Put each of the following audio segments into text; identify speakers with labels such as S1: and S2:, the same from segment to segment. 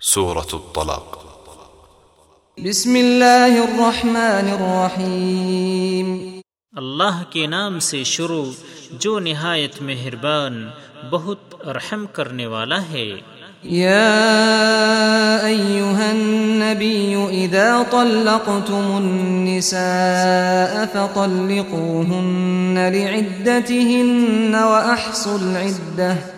S1: سورة الطلاق بسم الله الرحمن الرحيم
S2: الله کے نام سے شروع جو نہایت مہربان بہت رحم کرنے والا ہے يا أيها
S1: النبي إذا طلقتم النساء فطلقوهن لعدتهن وأحصوا العدة فطلقوهن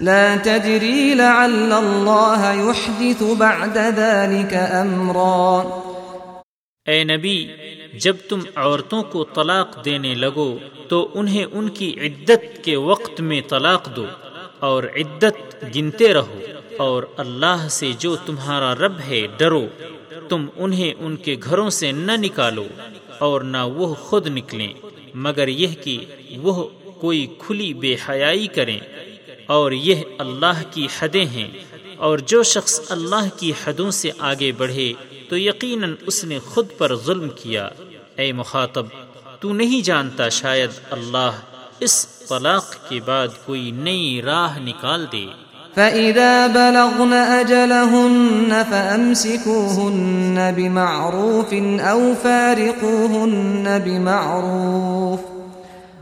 S1: لا تدري لعل الله يحدث
S2: بعد ذلك امرا اے نبی جب تم عورتوں کو طلاق دینے لگو تو انہیں ان کی عدت کے وقت میں طلاق دو اور عدت گنتے رہو اور اللہ سے جو تمہارا رب ہے ڈرو تم انہیں ان کے گھروں سے نہ نکالو اور نہ وہ خود نکلیں مگر یہ کہ وہ کوئی کھلی بے حیائی کریں اور یہ اللہ کی حدیں ہیں اور جو شخص اللہ کی حدوں سے آگے بڑھے تو یقیناً اس نے خود پر ظلم کیا اے مخاطب تو نہیں جانتا شاید اللہ اس طلاق کے بعد کوئی نئی راہ نکال دے فَإِذَا بَلَغْنَ أَجَلَهُنَّ
S1: فَأَمْسِكُوهُنَّ بِمَعْرُوفٍ أَوْ فَارِقُوهُنَّ بِمَعْرُوفٍ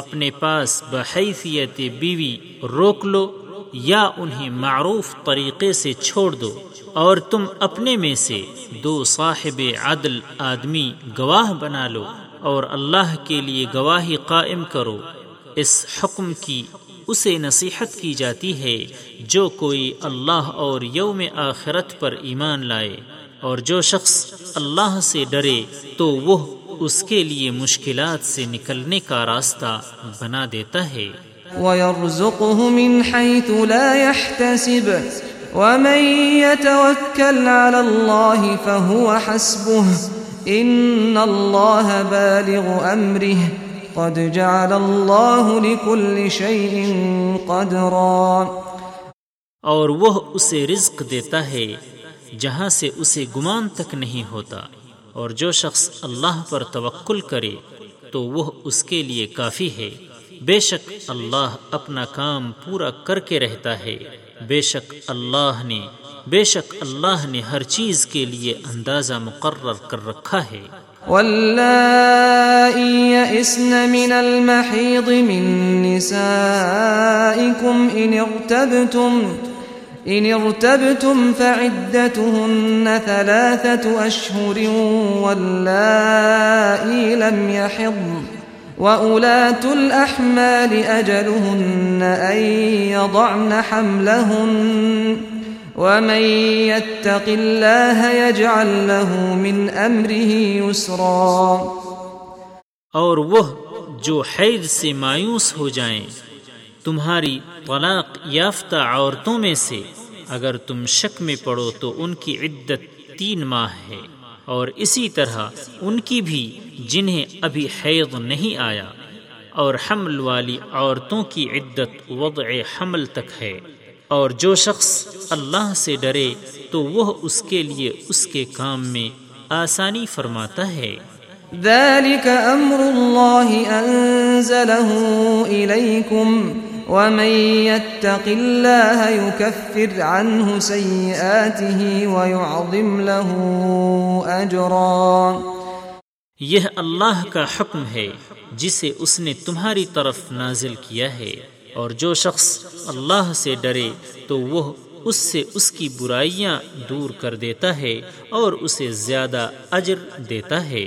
S2: اپنے پاس بحیثیت بیوی روک لو یا انہیں معروف طریقے سے چھوڑ دو اور تم اپنے میں سے دو صاحب عدل آدمی گواہ بنا لو اور اللہ کے لیے گواہی قائم کرو اس حکم کی اسے نصیحت کی جاتی ہے جو کوئی اللہ اور یوم آخرت پر ایمان لائے اور جو شخص اللہ سے ڈرے تو وہ اس کے لیے مشکلات سے نکلنے کا راستہ بنا دیتا ہے وَيَرْزُقُهُ مِنْ حَيْثُ لَا وَمَنْ
S1: يَتَوَكَّلْ عَلَى اللَّهِ فَهُوَ حَسْبُهُ إِنَّ اللَّهَ بَالِغُ أَمْرِهِ قَدْ جَعَلَ اللَّهُ لِكُلِّ شَيْءٍ قَدْرًا اور
S2: وہ اسے رزق دیتا ہے جہاں سے اسے گمان تک نہیں ہوتا اور جو شخص اللہ پر توکل کرے تو وہ اس کے لیے کافی ہے بے شک اللہ اپنا کام پورا کر کے رہتا ہے بے شک اللہ نے بے شک اللہ نے ہر چیز کے لیے اندازہ مقرر کر رکھا ہے واللائي يئسن من المحيض من نسائكم
S1: إن ارتبتم إن ارتبتم فعدتهن ثلاثة أشهر واللائي لم يحضن وأولاة الأحمال أجلهن أن يضعن حملهن ومن يتق الله
S2: يجعل
S1: له من أمره يسرا
S2: اور وہ جو حید سے مایوس ہو جائیں تمہاری طلاق یافتہ عورتوں میں سے اگر تم شک میں پڑو تو ان کی عدت تین ماہ ہے اور اسی طرح ان کی بھی جنہیں ابھی حیض نہیں آیا اور حمل والی عورتوں کی عدت وضع حمل تک ہے اور جو شخص اللہ سے ڈرے تو وہ اس کے لیے اس کے کام میں آسانی فرماتا ہے
S1: ومن يتق الله يكفر عنه
S2: سيئاته ويعظم له اجرا یہ اللہ کا حکم ہے جسے اس نے تمہاری طرف نازل کیا ہے اور جو شخص اللہ سے ڈرے تو وہ اس سے اس کی برائیاں دور کر دیتا ہے اور اسے زیادہ اجر دیتا ہے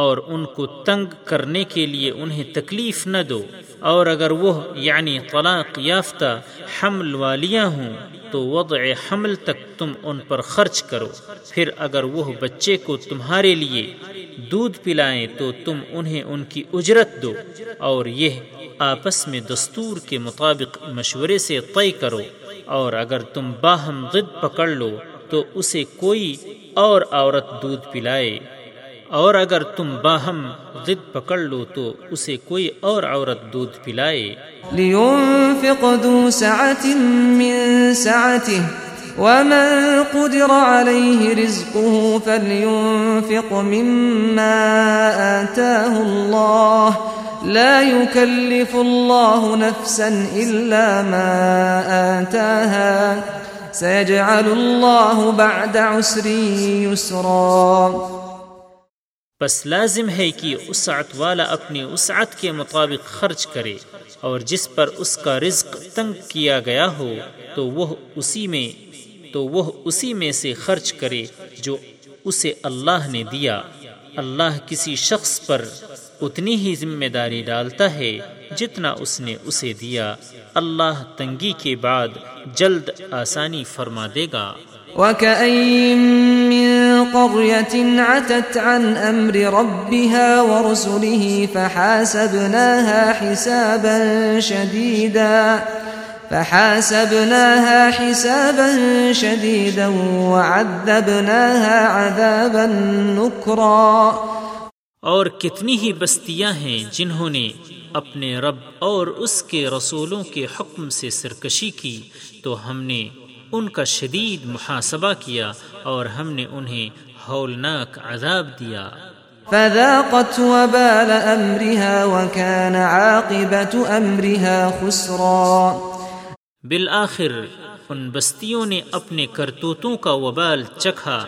S2: اور ان کو تنگ کرنے کے لیے انہیں تکلیف نہ دو اور اگر وہ یعنی طلاق یافتہ حمل والیاں ہوں تو وضع حمل تک تم ان پر خرچ کرو پھر اگر وہ بچے کو تمہارے لیے دودھ پلائیں تو تم انہیں ان کی اجرت دو اور یہ آپس میں دستور کے مطابق مشورے سے طے کرو اور اگر تم باہم ضد پکڑ لو تو اسے کوئی اور عورت دودھ پلائے اور اگر تم باہم ضد پکڑ لو تو اسے کوئی اور عورت دودھ پلائے لینفق دو سعت من سعته ومن قدر عليه
S1: رزقه فلينفق مما آتاه الله لا يكلف الله نفسا إلا ما آتاها سيجعل الله بعد عسر يسرا
S2: بس لازم ہے کہ اس وسعت والا اپنی وسعت کے مطابق خرچ کرے اور جس پر اس کا رزق تنگ کیا گیا ہو تو وہ اسی میں تو وہ اسی میں سے خرچ کرے جو اسے اللہ نے دیا اللہ کسی شخص پر اتنی ہی ذمہ داری ڈالتا ہے جتنا اس نے اسے دیا اللہ تنگی کے بعد جلد آسانی فرما دے گا وكاين من قريه
S1: عتت عن امر ربها ورسله فحاسبناها حسابا شديدا فحاسبناها حسابا شديدا وعذبناها عذابا نكرا
S2: اور کتنی ہی بستیاں ہیں جنہوں نے اپنے رب اور اس کے رسولوں کے حکم سے سرکشی کی تو ہم نے ان کا شدید محاسبہ کیا اور ہم نے انہیں ہولناک عذاب دیا فذاقت وبال امرها امرها وكان خسرا بالآخر ان بستیوں نے اپنے کرتوتوں کا وبال چکھا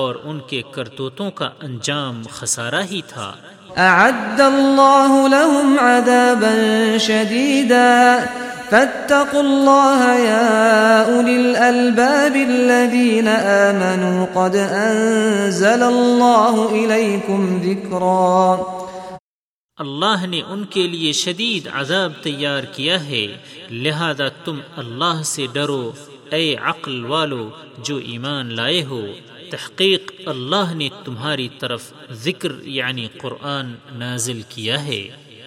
S2: اور ان کے کرتوتوں کا انجام خسارہ ہی تھا اعد اللہ لهم عذابا شدیدا فاتقوا
S1: الله الله يا أولي الألباب الذين
S2: آمنوا قد أنزل إليكم ذكرا اللہ نے ان کے لیے شدید عذاب تیار کیا ہے لہذا تم اللہ سے ڈرو اے عقل والو جو ایمان لائے ہو تحقیق اللہ نے تمہاری طرف ذکر یعنی قرآن نازل کیا ہے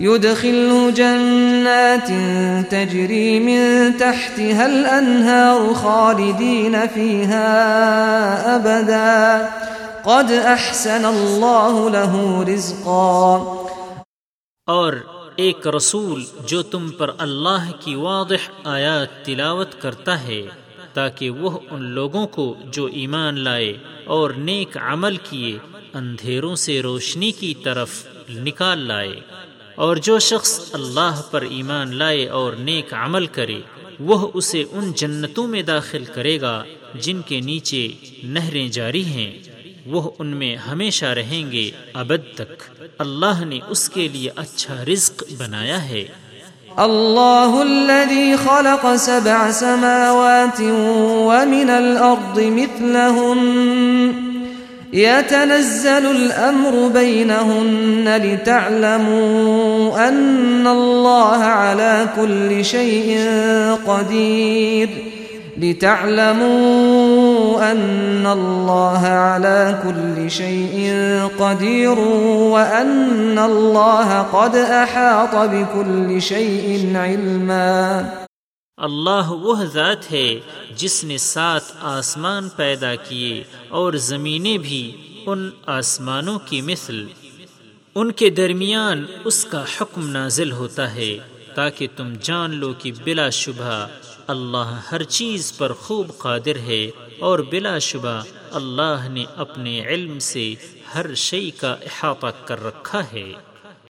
S1: جنات تجري من تحتها الأنهار خالدين فيها أبدا قد له رزقا
S2: اور ایک رسول جو تم پر اللہ کی واضح آیات تلاوت کرتا ہے تاکہ وہ ان لوگوں کو جو ایمان لائے اور نیک عمل کیے اندھیروں سے روشنی کی طرف نکال لائے اور جو شخص اللہ پر ایمان لائے اور نیک عمل کرے وہ اسے ان جنتوں میں داخل کرے گا جن کے نیچے نہریں جاری ہیں وہ ان میں ہمیشہ رہیں گے ابد تک اللہ نے اس کے لیے اچھا رزق بنایا ہے اللہ الذي خلق سبع سماوات ومن
S1: الارض مثلهم يتنزل الأمر بينهن لتعلموا أن الله على كل شيء قدير لتعلموا أن الله على كل شيء قدير وأن
S2: الله
S1: قد أحاط بكل شيء علما
S2: اللہ وہ ذات ہے جس نے سات آسمان پیدا کیے اور زمینیں بھی ان آسمانوں کی مثل ان کے درمیان اس کا حکم نازل ہوتا ہے تاکہ تم جان لو کہ بلا شبہ اللہ ہر چیز پر خوب قادر ہے اور بلا شبہ اللہ نے اپنے علم سے ہر شئی کا احاطہ کر رکھا ہے